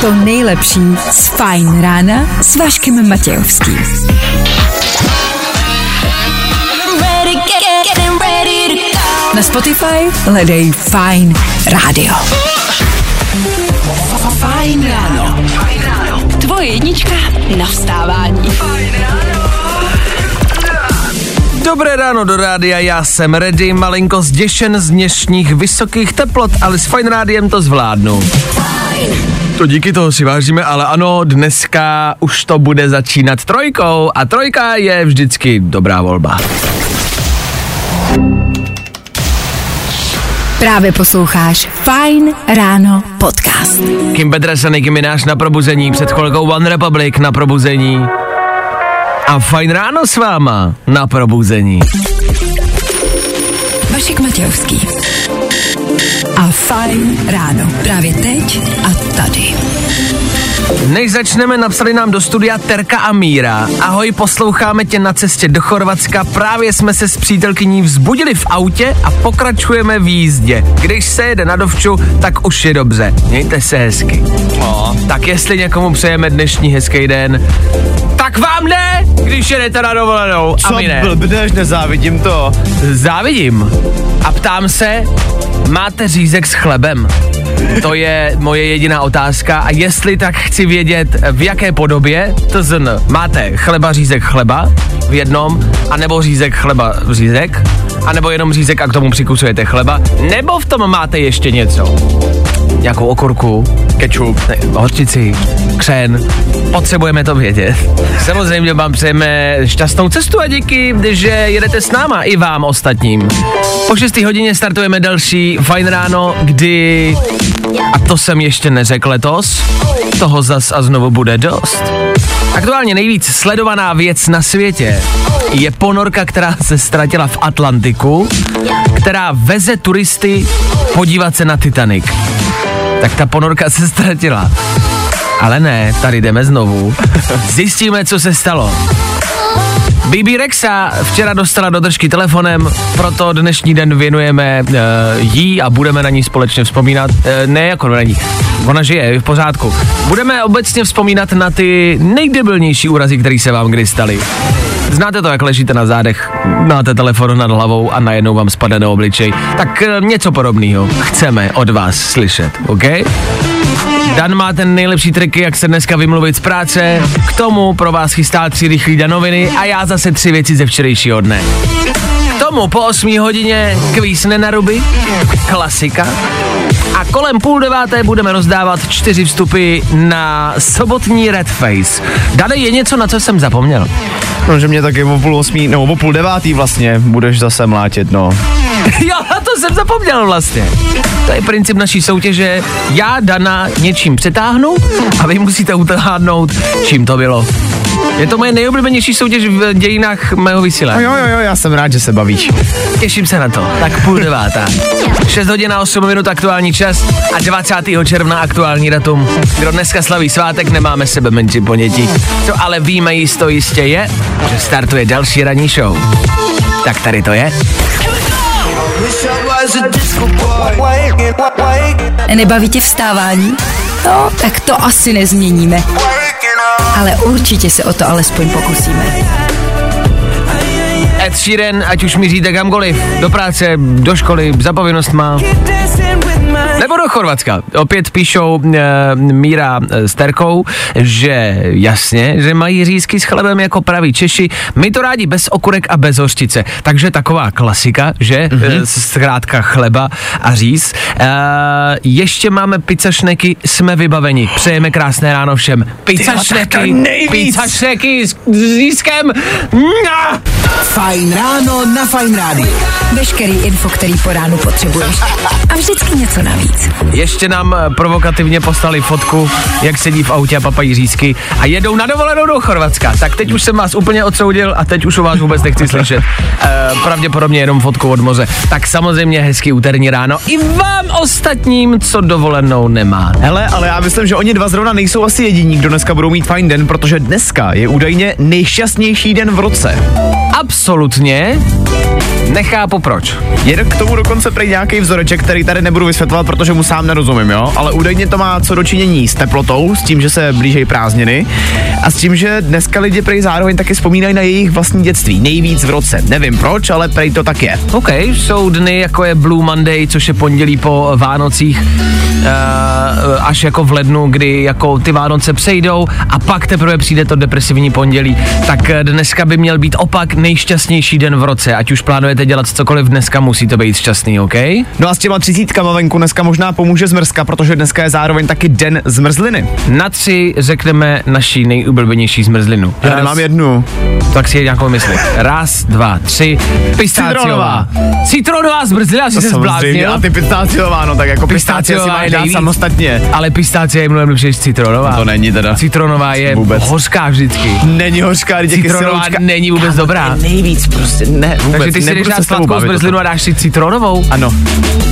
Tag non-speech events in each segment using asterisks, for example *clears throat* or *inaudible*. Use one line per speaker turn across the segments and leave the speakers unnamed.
to
nejlepší z Fajn rána s Vaškem Matějovským. Na Spotify hledej Fajn rádio. Fajn ráno. Tvoje jednička na vstávání.
Dobré ráno do rádia, já jsem ready, malinko zděšen z dnešních vysokých teplot, ale s Fine Rádiem to zvládnu. To díky toho si vážíme, ale ano, dneska už to bude začínat trojkou a trojka je vždycky dobrá volba.
Právě posloucháš Fajn ráno podcast.
Kim Petras a Nicki Minaj na probuzení, před chvilkou One Republic na probuzení. A fajn ráno s váma na probuzení.
Vašek Matějovský. A Fajn ráno. Právě teď a tady.
Než začneme, napsali nám do studia Terka a Míra. Ahoj, posloucháme tě na cestě do Chorvatska. Právě jsme se s přítelkyní vzbudili v autě a pokračujeme v jízdě. Když se jede na dovču, tak už je dobře. Mějte se hezky. O, tak jestli někomu přejeme dnešní hezký den, tak vám ne, když jedete na dovolenou. a
Co
my ne.
blbneš, nezávidím to.
Závidím. A ptám se, máte řízek s chlebem? To je moje jediná otázka a jestli tak chci vědět, v jaké podobě, to zn, máte chleba řízek chleba v jednom, anebo řízek chleba řízek, anebo jenom řízek a k tomu přikusujete chleba, nebo v tom máte ještě něco. Nějakou okurku, kečup, ne, horčici, křen. Potřebujeme to vědět. Samozřejmě vám přejeme šťastnou cestu a díky, že jedete s náma i vám ostatním. Po 6 hodině startujeme další Fajn ráno, kdy, a to jsem ještě neřekl letos, toho zas a znovu bude dost. Aktuálně nejvíc sledovaná věc na světě je ponorka, která se ztratila v Atlantiku, která veze turisty podívat se na Titanic. Tak ta ponorka se ztratila. Ale ne, tady jdeme znovu. Zjistíme, co se stalo. BB Rexa včera dostala do držky telefonem, proto dnešní den věnujeme uh, jí a budeme na ní společně vzpomínat. Uh, ne jako na ní, ona žije, je v pořádku. Budeme obecně vzpomínat na ty nejdebilnější úrazy, které se vám kdy staly. Znáte to, jak ležíte na zádech, máte telefon nad hlavou a najednou vám spadne do obličej. Tak uh, něco podobného chceme od vás slyšet, OK? Dan má ten nejlepší triky, jak se dneska vymluvit z práce. K tomu pro vás chystá tři rychlý danoviny a já zase tři věci ze včerejšího dne. K tomu po 8 hodině kvísne na ruby, klasika. A kolem půl deváté budeme rozdávat čtyři vstupy na sobotní Red Face. Dane je něco, na co jsem zapomněl.
No, že mě taky o půl osmí, nebo o půl devátý vlastně budeš zase mlátit, no. *laughs*
jo, jsem zapomněl vlastně. To je princip naší soutěže. Já Dana něčím přetáhnu a vy musíte utahádnout, čím to bylo. Je to moje nejoblíbenější soutěž v dějinách mého vysílání.
jo, jo, jo, já jsem rád, že se bavíš.
Těším se na to. Tak půl devátá. 6 hodin a 8 minut aktuální čas a 20. června aktuální datum. Kdo dneska slaví svátek, nemáme sebe menší ponětí. Co ale víme jisto jistě je, že startuje další ranní show. Tak tady to je.
Nebaví tě vstávání? No, tak to asi nezměníme. Ale určitě se o to alespoň pokusíme.
Ed Sheeran, ať už míříte kamkoliv, do práce, do školy, za povinnost má. Nebo do Chorvatska. Opět píšou e, Míra e, s Terkou, že jasně, že mají řízky s chlebem jako praví Češi. My to rádi bez okurek a bez hořčice. Takže taková klasika, že? Mm-hmm. E, zkrátka chleba a říz. E, ještě máme pizzašneky, jsme vybaveni. Přejeme krásné ráno všem. Pizzašneky, pizzašneky s, s řízkem. Mua!
Fajn ráno na Fajn rádiu.
Veškerý info, který po ránu potřebuješ. A vždycky něco navíc.
Ještě nám eh, provokativně poslali fotku, jak sedí v autě a papají řízky a jedou na dovolenou do Chorvatska. Tak teď už jsem vás úplně odsoudil a teď už o vás vůbec nechci slyšet. E, pravděpodobně jenom fotku od moře. Tak samozřejmě hezký úterní ráno i vám ostatním, co dovolenou nemá.
Hele, ale já myslím, že oni dva zrovna nejsou asi jediní, kdo dneska budou mít fajn den, protože dneska je údajně nejšťastnější den v roce.
Absolutně. Nechápu proč.
Je k tomu dokonce prej nějaký vzoreček, který tady nebudu vysvětlovat, protože mu sám nerozumím, jo? Ale údajně to má co dočinění s teplotou, s tím, že se blížejí prázdniny a s tím, že dneska lidi prej zároveň taky vzpomínají na jejich vlastní dětství. Nejvíc v roce. Nevím proč, ale prej to tak je.
OK, jsou dny jako je Blue Monday, což je pondělí po Vánocích, uh, až jako v lednu, kdy jako ty Vánoce přejdou a pak teprve přijde to depresivní pondělí. Tak eh, dneska by měl být opak nejšťastnější den v roce, ať už plánujete dělat cokoliv dneska, musí to být šťastný, OK?
No a s těma třicítkama venku dneska možná pomůže zmrzka, protože dneska je zároveň taky den zmrzliny.
Na tři řekneme naší nejoblíbenější zmrzlinu.
Já nemám jednu.
Tak si je nějakou mysli. Raz, dva, tři. Pistáciová. Citronová zmrzlina, si se zbláznil.
A ty pistáciová, no tak jako pistácie si
Pistáciová
máš
je
dát samostatně.
Ale pistácie je mnohem lepší než citronová.
To není teda.
Citronová je
Vůbec.
hořká vždycky.
Není hořká, těch
Citronová není vůbec dobrá.
Nejvíc prostě, ne, vůbec.
Takže ty si jdeš dát sladkou zmrzlinu a dáš si citronovou?
Ano.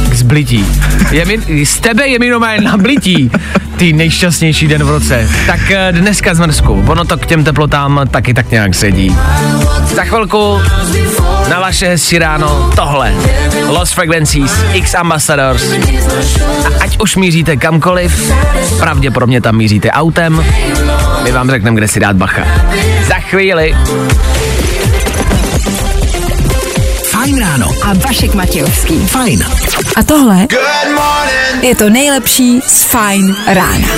K zblití. Je mi, z tebe je mi normálně na blití. Ty nejšťastnější den v roce. Tak eh, dneska zmrzku. Ono to k těm teplotám taky tak nějak sedí. Za chvilku na vaše hezčí ráno tohle. Lost Frequencies, X Ambassadors. A ať už míříte kamkoliv, pravděpodobně tam míříte autem, my vám řekneme, kde si dát bacha. Za chvíli
Fajn ráno.
A Vašek Matějovský.
Fajn.
A tohle je to nejlepší z Fine rána.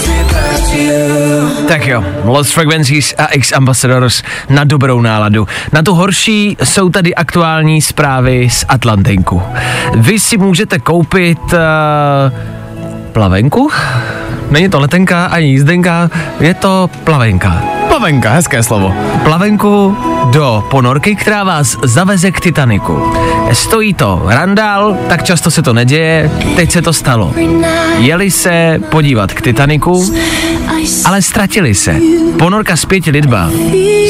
Tak jo, Lost Frequencies a X Ambassadors na dobrou náladu. Na tu horší jsou tady aktuální zprávy z Atlantinku. Vy si můžete koupit uh, plavenku? Není to letenka ani jízdenka, je to plavenka.
Plavenka, hezké slovo.
Plavenku do ponorky, která vás zaveze k Titaniku. Stojí to randál, tak často se to neděje, teď se to stalo. Jeli se podívat k Titaniku, ale ztratili se. Ponorka s pěti lidma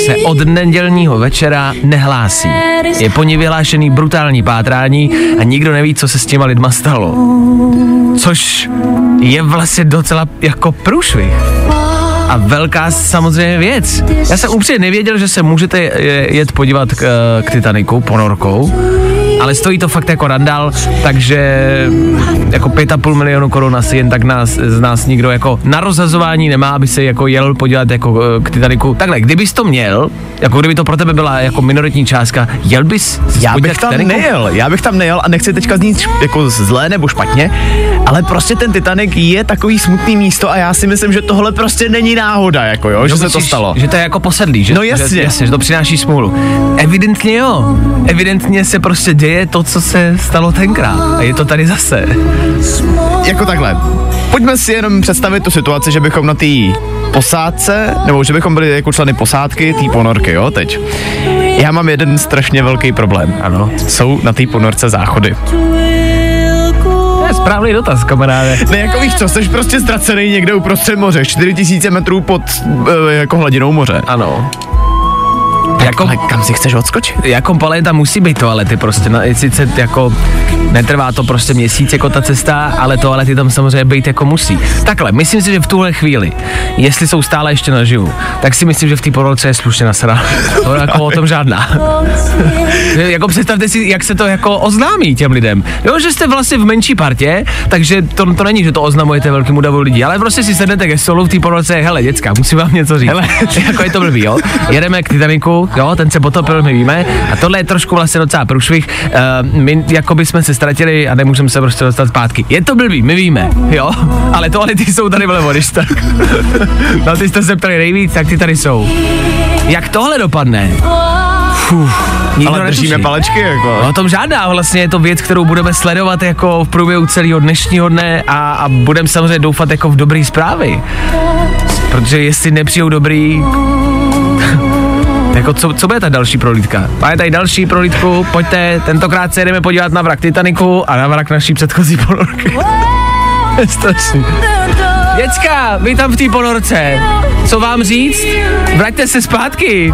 se od nedělního večera nehlásí. Je po ní vyhlášený brutální pátrání a nikdo neví, co se s těma lidma stalo. Což je vlastně docela jako průšvih. A velká samozřejmě věc. Já jsem upřímně nevěděl, že se můžete je- jet podívat k, k Titaniku ponorkou, ale stojí to fakt jako randál, takže jako 5,5 milionu korun asi jen tak nás, z nás nikdo jako na rozhazování nemá, aby se jako jel podívat jako eh, k Titaniku. Takhle, kdybys to měl, jako kdyby to pro tebe byla jako minoritní částka, jel bys
Já bych tam
Titaniku?
nejel, já bych tam nejel a nechci teďka znít jako zlé nebo špatně, ale prostě ten Titanic je takový smutný místo a já si myslím, že tohle prostě není náhoda, jako jo, že
No,
se to stalo.
Že to je jako posedlý, že?
No jasně.
Že, jasně, že to přináší smůlu. Evidentně jo. Evidentně se prostě děje to, co se stalo tenkrát. A je to tady zase.
Jako takhle. Pojďme si jenom představit tu situaci, že bychom na té posádce, nebo že bychom byli jako členy posádky té ponorky, jo, teď. Já mám jeden strašně velký problém.
Ano.
Jsou na té ponorce záchody.
To je správný dotaz, kamaráde.
Ne, jako víš co, jsi prostě ztracený někde uprostřed moře, 4000 metrů pod e, jako hladinou moře.
Ano. Jako,
Ale kam si chceš odskočit?
jako Palé tam musí být toalety prostě, no, sice jako netrvá to prostě měsíc jako ta cesta, ale toalety tam samozřejmě být jako musí. Takhle, myslím si, že v tuhle chvíli, jestli jsou stále ještě naživu, tak si myslím, že v té porodce je slušně nasra. *laughs* To je jako o tom žádná. *laughs* jako představte si, jak se to jako oznámí těm lidem. Jo, že jste vlastně v menší partě, takže to, to není, že to oznamujete velkému davu lidí, ale prostě si sednete ke stolu v té porodce, hele, děcka, musím vám něco říct. Hele, *laughs* jako je to blbý, jo. Jedeme k Titaniku, jo, ten se potopil, my víme, a tohle je trošku vlastně docela průšvih. Uh, my jako by jsme se ztratili a nemůžeme se prostě dostat zpátky. Je to blbý, my víme, jo, ale toalety jsou tady vlevo, když tak. *laughs* no ty jste se ptali nejvíc, tak ty tady jsou. Jak tohle dopadne? Fuh, nikdo
Ale držíme
netuší.
palečky, jako.
No o tom žádná, vlastně je to věc, kterou budeme sledovat jako v průběhu celého dnešního dne a, a budeme samozřejmě doufat jako v dobrý zprávy. Protože jestli nepřijou dobrý, jako co, co bude ta další prolítka? Máme tady další prolítku, pojďte, tentokrát se jdeme podívat na vrak Titaniku a na vrak naší předchozí ponorky. *laughs* Strašný. Děcka, vy tam v té ponorce, co vám říct? Vraťte se zpátky.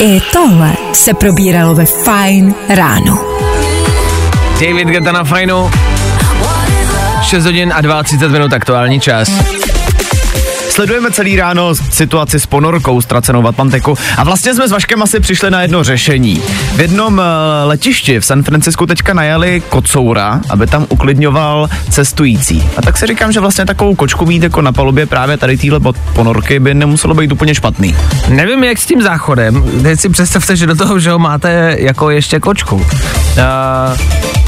I tohle se probíralo ve Fine ráno.
David Guetta na fajnu. 6 hodin a 32 minut aktuální čas.
Sledujeme celý ráno situaci s ponorkou ztracenou v Atlantiku a vlastně jsme s Vaškem asi přišli na jedno řešení. V jednom uh, letišti v San Francisku teďka najali kocoura, aby tam uklidňoval cestující. A tak si říkám, že vlastně takovou kočku mít jako na palubě právě tady týhle ponorky by nemuselo být úplně špatný.
Nevím, jak s tím záchodem. Teď si představte, že do toho, že ho máte jako ještě kočku. Uh,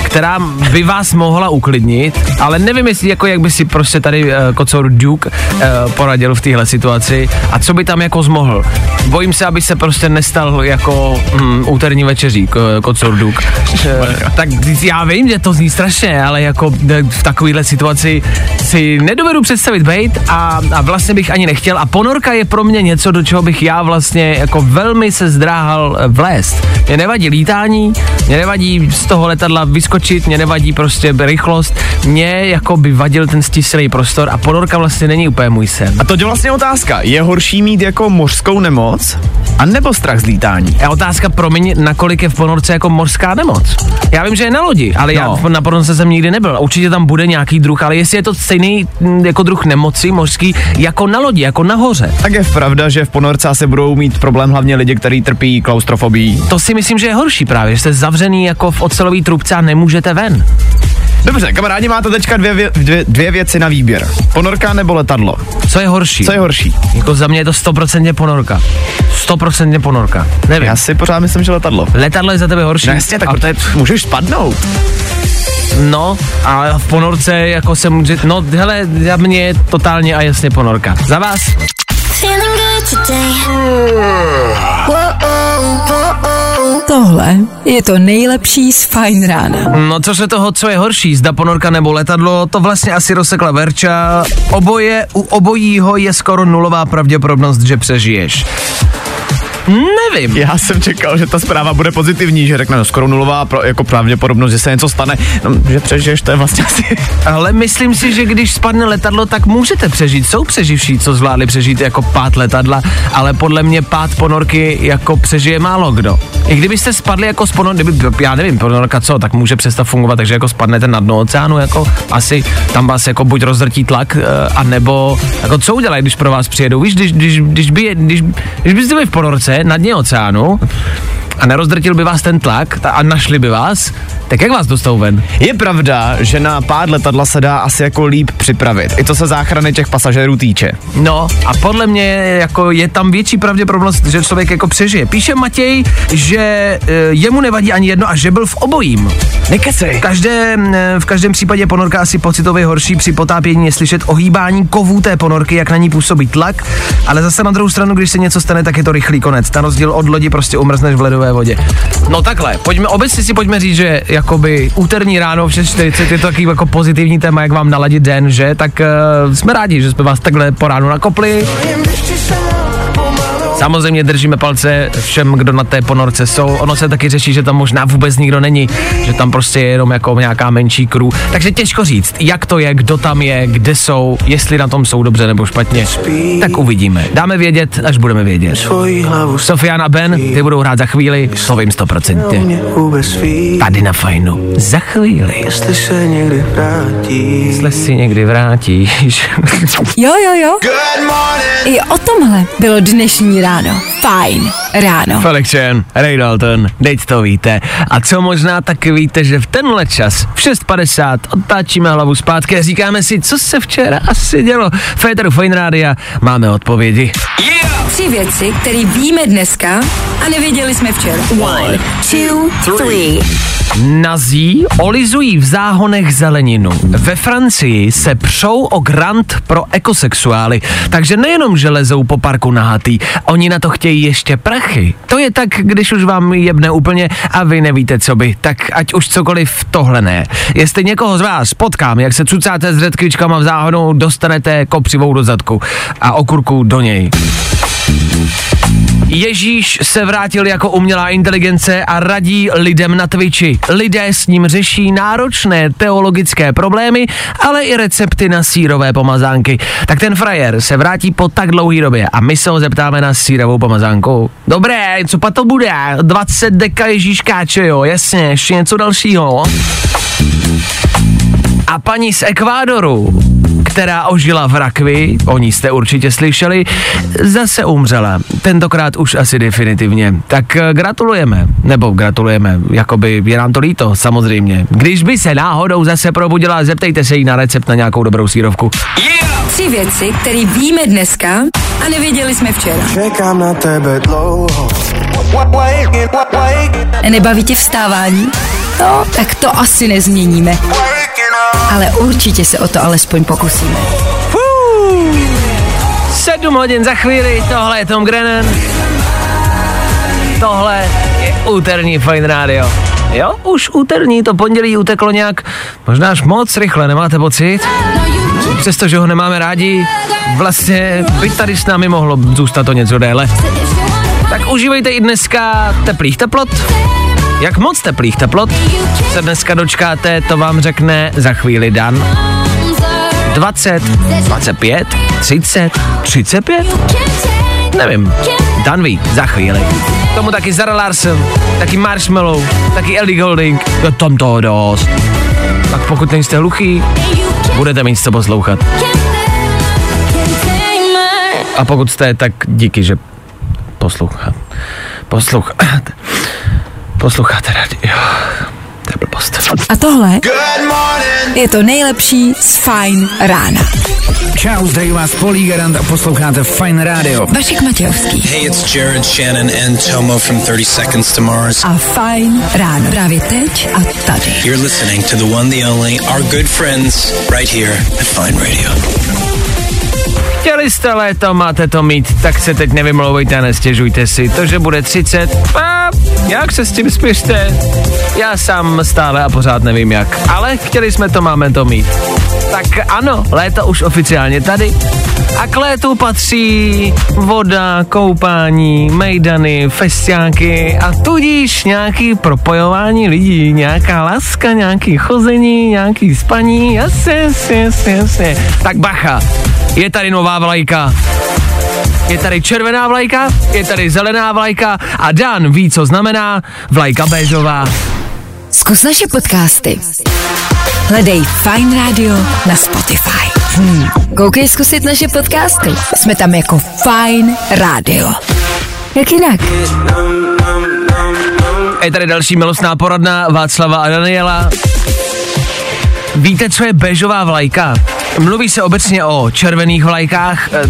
která by vás mohla uklidnit, ale nevím, jestli jako jak by si prostě tady uh, kocour Duke uh, poradil v téhle situaci a co by tam jako zmohl. Bojím se, aby se prostě nestal jako mm, úterní večeří ko, kocour Duke. Uh, tak já vím, že to zní strašně, ale jako v takovéhle situaci si nedovedu představit být a, a vlastně bych ani nechtěl a ponorka je pro mě něco, do čeho bych já vlastně jako velmi se zdráhal vlézt. Mě nevadí lítání, mě nevadí z toho letadla vyskočit, mě nevadí prostě rychlost, mě jako by vadil ten stislý prostor a ponorka vlastně není úplně můj sen.
A to je vlastně otázka. Je horší mít jako mořskou nemoc a nebo strach z lítání?
Je otázka, promiň, nakolik je v ponorce jako mořská nemoc. Já vím, že je na lodi, ale no. já na ponorce jsem nikdy nebyl. Určitě tam bude nějaký druh, ale jestli je to stejný mm, jako druh nemoci mořský jako na lodi, jako nahoře.
Tak je pravda, že v ponorce asi budou mít problém hlavně lidi, kteří trpí klaustrofobí.
To si myslím, že je horší právě, že jste zavřený jako v ocelový trubce a nemůžete ven.
Dobře, kamarádi, máte teďka dvě, vě, dvě, dvě věci na výběr. Ponorka nebo letadlo?
Co je horší?
Co je horší?
Jako za mě je to stoprocentně ponorka. Stoprocentně ponorka. Nevím.
Já si pořád myslím, že letadlo.
Letadlo je za tebe horší.
No jasně, tak a... protože můžeš spadnout.
No, a v ponorce jako se může, no hele, za mě je totálně a jasně ponorka. Za vás?
Tohle je to nejlepší z Fine Rána.
No co se toho, co je horší, zda ponorka nebo letadlo, to vlastně asi rozsekla Verča. Oboje, u obojího je skoro nulová pravděpodobnost, že přežiješ. Nevím.
Já jsem čekal, že ta zpráva bude pozitivní, že řekne no, skoro nulová pro, jako pravděpodobnost, že se něco stane. No, že přežiješ, to je vlastně asi.
Ale myslím si, že když spadne letadlo, tak můžete přežít. Jsou přeživší, co zvládli přežít jako pát letadla, ale podle mě pát ponorky jako přežije málo kdo. I kdybyste spadli jako z ponor, kdyby, já nevím, ponorka co, tak může přestat fungovat, takže jako spadnete na dno oceánu, jako asi tam vás jako buď rozdrtí tlak, eh, a nebo jako co udělají, když pro vás přijedou, víš, když, když, když, by, když, když byste byli v ponorce, na dně oceánu a nerozdrtil by vás ten tlak a našli by vás, tak jak vás dostou ven?
Je pravda, že na pád letadla se dá asi jako líp připravit. I to se záchrany těch pasažérů týče.
No a podle mě jako je tam větší pravděpodobnost, že člověk jako přežije. Píše Matěj, že e, jemu nevadí ani jedno a že byl v obojím.
Nekecej.
V, každé, v každém případě ponorka asi pocitově horší při potápění je slyšet ohýbání kovů té ponorky, jak na ní působí tlak, ale zase na druhou stranu, když se něco stane, tak je to rychlý konec. Ta rozdíl od lodi prostě umrzneš v ledové vodě. No takhle, pojďme, obecně si pojďme říct, že jakoby úterní ráno v 6.40 je to takový jako pozitivní téma, jak vám naladit den, že? Tak uh, jsme rádi, že jsme vás takhle po ránu nakopli. Samozřejmě držíme palce všem, kdo na té ponorce jsou. Ono se taky řeší, že tam možná vůbec nikdo není, že tam prostě je jenom jako nějaká menší crew. Takže těžko říct, jak to je, kdo tam je, kde jsou, jestli na tom jsou dobře nebo špatně. Tak uvidíme. Dáme vědět, až budeme vědět. Sofian a Ben, ty budou hrát za chvíli, slovím stoprocentně. Tady na fajnu. Za chvíli.
Jestli se někdy vrátíš.
Jestli si někdy vrátíš.
Jo, jo, jo. I o tomhle bylo dnešní ráno. Fajn ráno.
Felix Chen, Ray Dalton, teď to víte. A co možná taky víte, že v tenhle čas v 6.50 otáčíme hlavu zpátky a říkáme si, co se včera asi dělo. Féteru Fine Rádia máme odpovědi.
Yeah! Tři věci, které víme dneska a nevěděli jsme včera. One, two, three.
Nazí olizují v záhonech zeleninu. Ve Francii se přou o grant pro ekosexuály, takže nejenom, že lezou po parku nahatý, oni na to chtějí ještě prachy. To je tak, když už vám jebne úplně a vy nevíte, co by, tak ať už cokoliv tohle ne. Jestli někoho z vás potkám, jak se cucáte s redkvičkama v záhonu, dostanete kopřivou do zadku a okurku do něj. Ježíš se vrátil jako umělá inteligence a radí lidem na Twitchi. Lidé s ním řeší náročné teologické problémy, ale i recepty na sírové pomazánky. Tak ten frajer se vrátí po tak dlouhé době a my se ho zeptáme na sírovou pomazánku. Dobré, co pa to bude? 20 deka Ježíškáče, jo, jasně, ještě něco dalšího. A paní z Ekvádoru, která ožila v rakvi, o ní jste určitě slyšeli, zase umřela. Tentokrát už asi definitivně. Tak eh, gratulujeme, nebo gratulujeme, jakoby je nám to líto, samozřejmě. Když by se náhodou zase probudila, zeptejte se jí na recept na nějakou dobrou sírovku.
Tři věci, které víme dneska a nevěděli jsme včera.
Čekám na tebe dlouho.
Nebaví tě vstávání? No, tak to asi nezměníme. Ale určitě se o to alespoň pokusíme.
Sedm hodin za chvíli, tohle je Tom Grennan. Tohle je úterní Fine Radio. Jo, už úterní, to pondělí uteklo nějak, možná až moc rychle, nemáte pocit? Přestože ho nemáme rádi, vlastně by tady s námi mohlo zůstat o něco déle. Tak užívejte i dneska teplých teplot. Jak moc teplých teplot se dneska dočkáte, to vám řekne za chvíli Dan. 20, 25, 30, 35? Nevím. Dan ví, za chvíli. Tomu taky Zara Larson, taky Marshmallow, taky Ellie Golding. Je tam toho dost. Tak pokud nejste hluchý, budete mít co poslouchat. A pokud jste, tak díky, že poslouchat. Poslouchat. Posloucháte radio. To je blbost.
A tohle je to nejlepší z Fine rána.
Čau, zdraví vás Polí Garant a posloucháte Fine Radio.
Vašek Matějovský
Hey, it's Jared Shannon and Tomo from 30 Seconds to Mars.
a Fine ráno. Právě teď a tady.
You're listening to the one, the only, our good friends, right here at Fine Radio.
Chtěli jste léto, máte to mít, tak se teď nevymlouvejte a nestěžujte si. To, že bude 30, a jak se s tím spěšte? Já sám stále a pořád nevím jak. Ale chtěli jsme to, máme to mít. Tak ano, léto už oficiálně tady. A k létu patří voda, koupání, mejdany, festiáky a tudíž nějaký propojování lidí, nějaká láska, nějaký chození, nějaký spaní, jasně, jasně, jasně. Tak bacha, je tady nová vlajka. Je tady červená vlajka, je tady zelená vlajka a Dan ví, co znamená vlajka béžová.
Zkus naše podcasty. Hledej Fine Radio na Spotify. Hmm. Koukej zkusit naše podcasty. Jsme tam jako Fine Radio. Jak jinak?
Je tady další milostná poradna Václava a Daniela. Víte, co je béžová vlajka? Mluví se obecně o červených vlajkách, eh,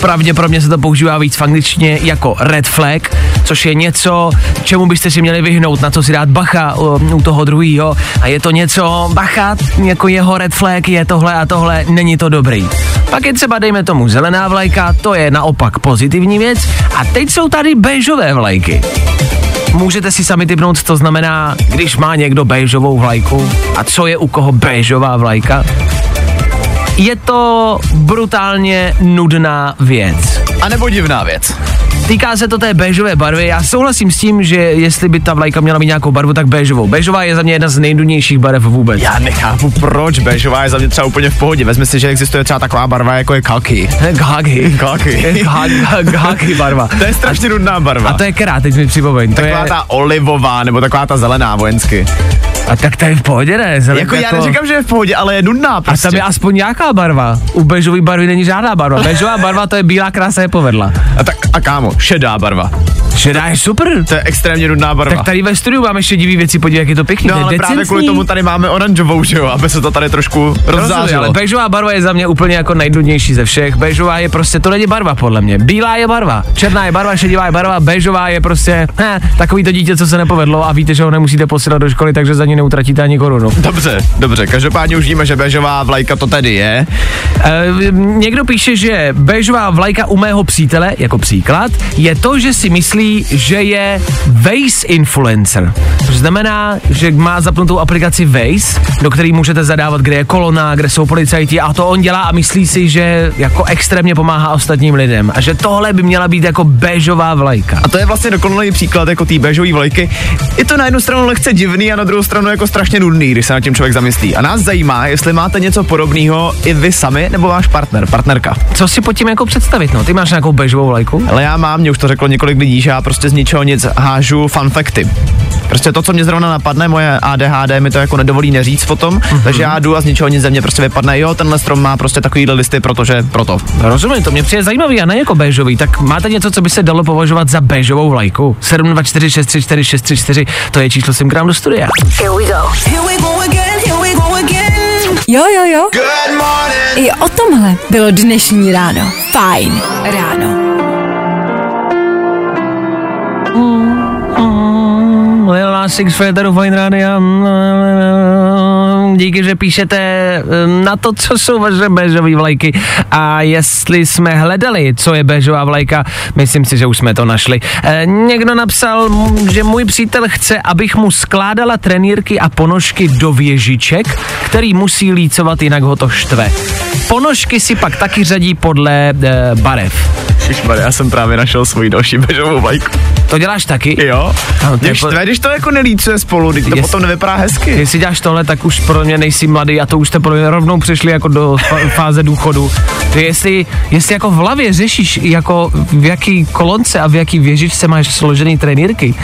pravděpodobně se to používá víc v angličtině jako red flag, což je něco, čemu byste si měli vyhnout, na co si dát bacha u, u toho druhého. A je to něco, bacha, jako jeho red flag je tohle a tohle, není to dobrý. Pak je třeba, dejme tomu, zelená vlajka, to je naopak pozitivní věc. A teď jsou tady béžové vlajky. Můžete si sami typnout, co znamená, když má někdo béžovou vlajku a co je u koho béžová vlajka. Je to brutálně nudná věc.
A nebo divná věc.
Týká se to té béžové barvy. Já souhlasím s tím, že jestli by ta vlajka měla mít nějakou barvu, tak béžovou. Béžová je za mě jedna z nejdudnějších barev vůbec.
Já nechápu proč, béžová je za mě třeba úplně v pohodě. Vezmi si, že existuje třeba taková barva jako je kalky.
Ghagi.
Kalky.
Ghagi barva.
To je strašně nudná barva.
A to je která, teď mi připomeň. To
taková
je,
ta olivová, nebo taková ta zelená vojensky.
a tak to je v pohodě, ne? Zelen,
Jako, já neříkám, že je v pohodě, ale je nudná
A
prostě.
tam je aspoň nějaká barva. U béžové barvy není žádná barva. Béžová barva to je bílá krása je povedla.
a, tak, a kámo, šedá barva.
Šedá je super.
To je extrémně nudná barva.
Tak tady ve studiu máme šedivý věci, podívej, jak je to pěkný.
No ale právě kvůli tomu tady máme oranžovou, že jo, aby se to tady trošku
Rozumím,
rozzářilo.
ale béžová barva je za mě úplně jako nejdudnější ze všech. Béžová je prostě, to není barva podle mě. Bílá je barva, černá je barva, šedivá je barva, béžová je prostě he, takový to dítě, co se nepovedlo a víte, že ho nemusíte posílat do školy, takže za ní neutratíte ani korunu.
Dobře, dobře, každopádně už víme, že béžová vlajka to tedy je.
E, někdo píše, že béžová vlajka u mého přítele, jako příklad, je to, že si myslí, že je Waze influencer. To znamená, že má zapnutou aplikaci Waze, do které můžete zadávat, kde je kolona, kde jsou policajti a to on dělá a myslí si, že jako extrémně pomáhá ostatním lidem a že tohle by měla být jako béžová vlajka.
A to je vlastně dokonalý příklad jako té béžové vlajky. Je to na jednu stranu lehce divný a na druhou stranu jako strašně nudný, když se nad tím člověk zamyslí. A nás zajímá, jestli máte něco podobného i vy sami nebo váš partner, partnerka.
Co si pod tím jako představit, no? Ty máš nějakou béžovou vlajku?
Ale já mám, mě už to řeklo několik lidí, že já prostě z ničeho nic hážu fun facty. Prostě to, co mě zrovna napadne, moje ADHD mi to jako nedovolí neříct o tom, mm-hmm. takže já jdu a z ničeho nic ze mě prostě vypadne, jo, tenhle strom má prostě takovýhle listy, protože proto.
Rozumím, to mě přijde zajímavý a ne jako béžový. Tak máte něco, co by se dalo považovat za béžovou vlajku? 724634634, to je číslo sem k nám do studia.
Here we go. Here we go again, here we go again.
Jo, jo, jo.
Good morning.
I o tomhle bylo dnešní ráno. Fajn ráno.
Nas X Féteru Fine Rádia. Díky, že píšete na to, co jsou vaše béžové vlajky. A jestli jsme hledali, co je béžová vlajka, myslím si, že už jsme to našli. E, někdo napsal, že můj přítel chce, abych mu skládala trenýrky a ponožky do věžiček, který musí lícovat, jinak ho to štve. Ponožky si pak taky řadí podle e, barev.
Ježišmarja, já jsem právě našel svoji další bežovou vlajku.
To děláš taky?
Jo,
je
když,
po-
po... když to jako nelícuje spolu, když to
Jest-
potom nevypadá hezky.
Jestli děláš tohle, tak už pro mě nejsi mladý a to už jste pro mě rovnou přišli jako do *laughs* fáze důchodu. Jestli, jestli jako v hlavě řešíš jako v jaký kolonce a v jaký věžičce máš složený trenýrky,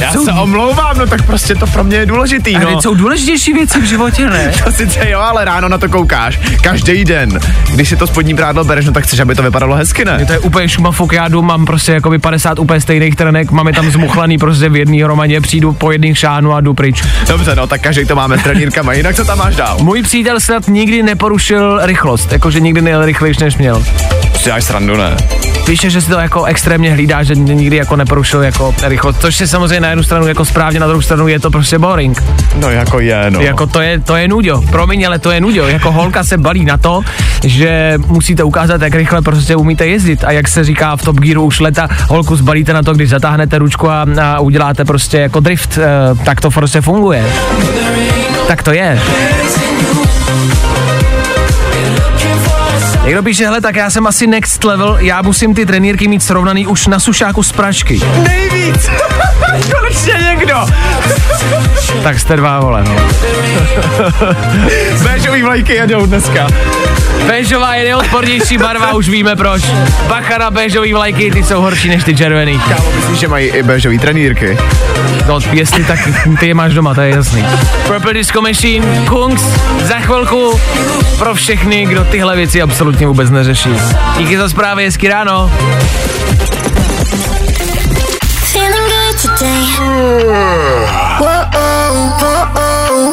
Já se omlouvám, no tak prostě to pro mě je důležitý,
ale
no.
jsou důležitější věci v životě, ne? *laughs*
To sice jo, ale ráno na to koukáš. Každý den. Když si to spodní prádlo bereš, no tak chceš, aby to vypadalo hezky, ne?
To je úplně šumafuk, já jdu, mám prostě jakoby 50 úplně stejných trenek, máme tam zmuchlaný prostě v jedné hromadě, přijdu po jedných šánu a jdu pryč.
Dobře, no tak každý to máme s trenírkama, jinak co tam máš dál?
Můj přítel snad nikdy neporušil rychlost, jakože nikdy nejel rychlejš než měl.
Si dáš srandu, ne?
Píše, že si to jako extrémně hlídá, že nikdy jako neporušil jako rychlost, což je samozřejmě na jednu stranu jako správně, na druhou stranu je to prostě boring.
No jako je, no.
Jako to je, to je nuďo, promiň, ale to je nuďo. Jako holka se balí na to, že musíte ukázat, jak rychle prostě umíte jezdit a jak se říká v Top Gearu už leta, holku zbalíte na to, když zatáhnete ručku a, a uděláte prostě jako drift, e, tak to prostě funguje. Tak to je. Někdo píše, hele, tak já jsem asi next level, já musím ty trenýrky mít srovnaný už na sušáku z pračky.
Nejvíc! *laughs* Konečně někdo! *laughs*
Tak jste dva, vole, no. *laughs*
Béžový vlajky jedou dneska.
Béžová je nejodpornější barva, už víme proč. Bacha na béžový vlajky, ty jsou horší než ty červený.
Kámo, myslíš, že mají i béžový trenýrky?
No, jestli tak ty je máš doma, to je jasný. Purple Disco Machine, Kungs, za chvilku pro všechny, kdo tyhle věci absolutně vůbec neřeší. Díky za zprávy, hezky ráno.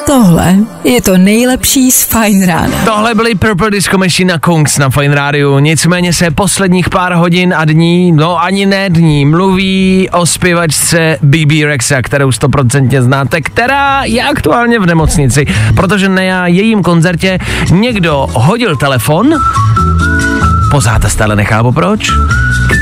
Tohle je to nejlepší z Fajn rána.
Tohle byly Purple Disco Machine a Kungs na Fine Radio. Nicméně se posledních pár hodin a dní, no ani ne dní, mluví o zpěvačce BB Rexa, kterou stoprocentně znáte, která je aktuálně v nemocnici, protože na jejím koncertě někdo hodil telefon, pořád stále nechápu proč,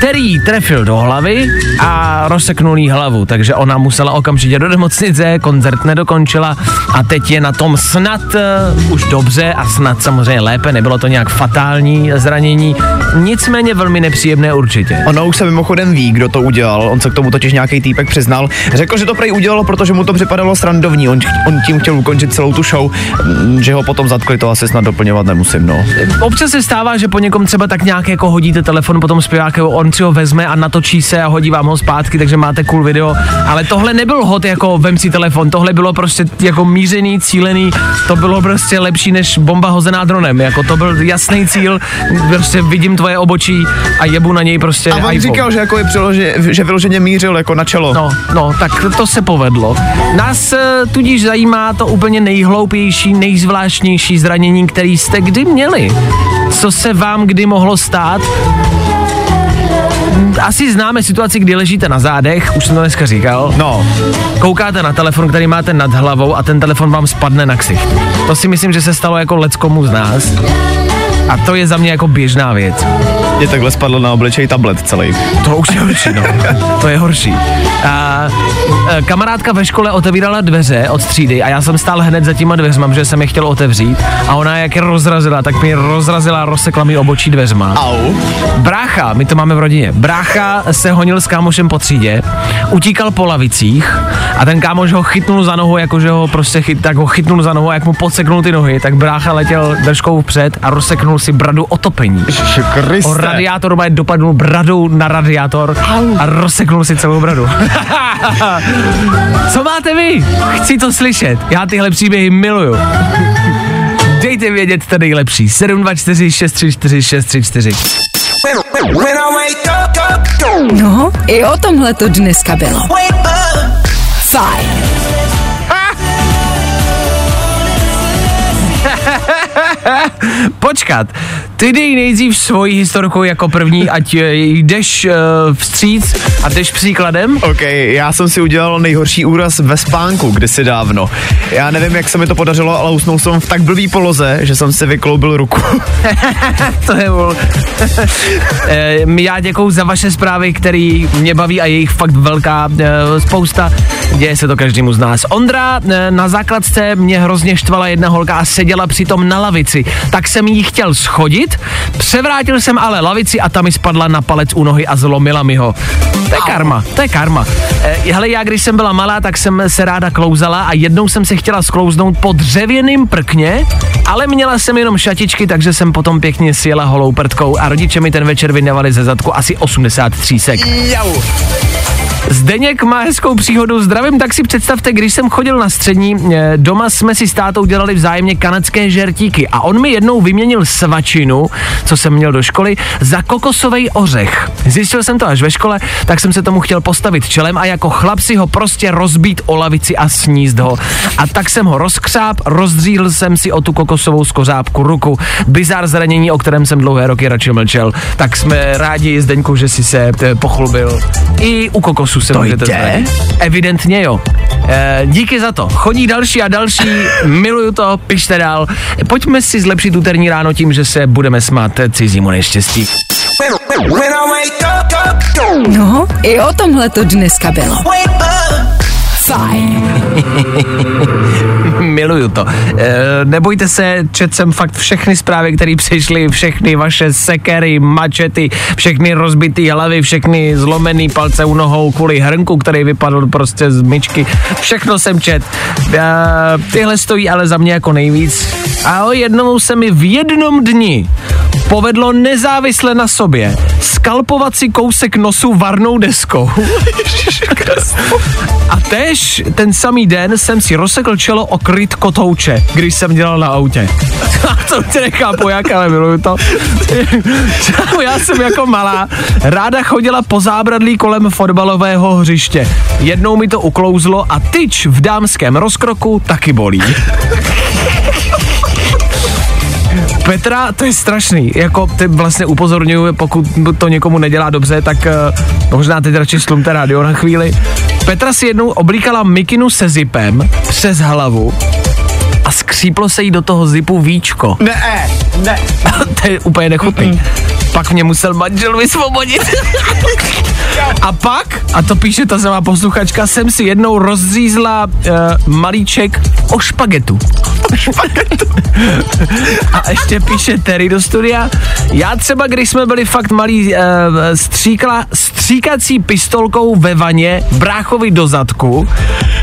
který trefil do hlavy a rozseknul jí hlavu, takže ona musela okamžitě do nemocnice, koncert nedokončila a teď je na tom snad uh, už dobře a snad samozřejmě lépe, nebylo to nějak fatální zranění, nicméně velmi nepříjemné určitě.
Ono už se mimochodem ví, kdo to udělal. On se k tomu totiž nějaký týpek přiznal. Řekl, že to prej udělalo, protože mu to připadalo srandovní. On, on tím chtěl ukončit celou tu show, mm, že ho potom zatkli, to asi snad doplňovat nemusím, no.
Občas se stává, že po někom třeba tak nějak jako hodíte telefon potom zpěvákem, on si ho vezme a natočí se a hodí vám ho zpátky, takže máte cool video. Ale tohle nebyl hod jako vem si telefon, tohle bylo prostě jako mířený, cílený, to bylo prostě lepší než bomba hozená dronem, jako to byl jasný cíl, prostě vidím tvoje obočí a jebu na něj prostě
A on
iPhone.
říkal, že jako je přilože, že vyloženě mířil jako na čelo.
No, no, tak to se povedlo. Nás eh, tudíž zajímá to úplně nejhloupější, nejzvláštnější zranění, který jste kdy měli. Co se vám kdy mohlo stát? Asi známe situaci, kdy ležíte na zádech, už jsem to dneska říkal.
No,
Koukáte na telefon, který máte nad hlavou a ten telefon vám spadne na ksicht. To si myslím, že se stalo jako leckomu z nás. A to je za mě jako běžná věc.
je takhle spadl na obličej tablet celý.
To už je horší, no. To je horší. A, e, kamarádka ve škole otevírala dveře od třídy a já jsem stál hned za těma dveřma, že jsem je chtěl otevřít a ona jak je rozrazila, tak mi rozrazila rozsekla mi obočí dveřma.
Au.
Brácha, my to máme v rodině, brácha se honil s kámošem po třídě, utíkal po lavicích a ten kámoš ho chytnul za nohu, jakože ho prostě chyt, tak ho chytnul za nohu a jak mu podseknul ty nohy, tak brácha letěl držkou vpřed a rozseknul si bradu otopení. O radiátor má dopadnul bradou na radiátor a rozseknul si celou bradu. *laughs* Co máte vy? Chci to slyšet. Já tyhle příběhy miluju. Dejte vědět to nejlepší. 724 634 634.
When, when I wake up, up,
No, i o tomhle to dneska bylo. Fajn.
Počkat, ty dej nejdřív svoji historku jako první, ať eh, jdeš uh, vstříc a jdeš příkladem.
OK, já jsem si udělal nejhorší úraz ve spánku kdysi dávno. Já nevím, jak se mi to podařilo, ale usnul jsem v tak blbý poloze, že jsem si vykloubil ruku. *laughs*
to je vol. *laughs* Eh, Já děkuju za vaše zprávy, které mě baví a je jich fakt velká spousta. Děje se to každému z nás. Ondra na základce mě hrozně štvala jedna holka a seděla přitom na lavici. Tak jsem jí chtěl schodit, převrátil jsem ale lavici a ta mi spadla na palec u nohy a zlomila mi ho. To je karma, to je karma. Eh, hele, já když jsem byla malá, tak jsem se ráda klouzala a jednou jsem se chtěla sklouznout po dřevěným prkně, ale měla jsem jenom šatičky, takže jsem potom pěkně sjela holou prdkou a rodiče mi ten večer vydávali ze zadku asi 80 třísek.
Jau.
Zdeněk má hezkou příhodu. Zdravím, tak si představte, když jsem chodil na střední, eh, doma jsme si s tátou dělali vzájemně kanadské žertíky a on mi jednou vyměnil svačinu, co jsem měl do školy, za kokosový ořech. Zjistil jsem to až ve škole, tak jsem se tomu chtěl postavit čelem a jako chlap si ho prostě rozbít o lavici a sníst ho. A tak jsem ho rozkřáp, rozdříhl jsem si o tu kokosovou skořápku ruku. Bizar zranění, o kterém jsem dlouhé roky radši mlčel. Tak jsme rádi, Zdeňku, že si se eh, pochlubil. I u kokosu se
To
můžete
jde?
zranit. Evidentně jo. E, díky za to. Chodí další a další, miluju to, pište dál. Pojďme si zlepšit úterní ráno tím, že se budeme smát cizímu neštěstí.
No, i o tomhle to dneska bylo. Fajn. *laughs*
Miluju to. E, nebojte se, čet jsem fakt všechny zprávy, které přišly, všechny vaše sekery, mačety, všechny rozbitý hlavy, všechny zlomený palce u nohou kvůli hrnku, který vypadl prostě z myčky. Všechno jsem čet. E, tyhle stojí ale za mě jako nejvíc. A o jednou se mi v jednom dni povedlo nezávisle na sobě skalpovat si kousek nosu varnou deskou. A tež ten samý den jsem si rozsekl čelo o kryt kotouče, když jsem dělal na autě. *laughs* A to tě nechápu jak, ale miluju to. *laughs* Já jsem jako malá ráda chodila po zábradlí kolem fotbalového hřiště. Jednou mi to uklouzlo a tyč v dámském rozkroku taky bolí. Petra, to je strašný, jako ty vlastně upozorňuju, pokud to někomu nedělá dobře, tak uh, možná teď radši slumte rádio na chvíli. Petra si jednou oblíkala mikinu se zipem přes hlavu skříplo se jí do toho zipu víčko.
Ne, ne. *laughs*
to je úplně nechutný. Pak mě musel manžel vysvobodit. *laughs* a pak, a to píše ta samá posluchačka, jsem si jednou rozřízla uh, malíček o špagetu. *laughs* A ještě píše Terry do studia. Já třeba, když jsme byli fakt malí, uh, stříkla stříkací pistolkou ve vaně bráchovi do zadku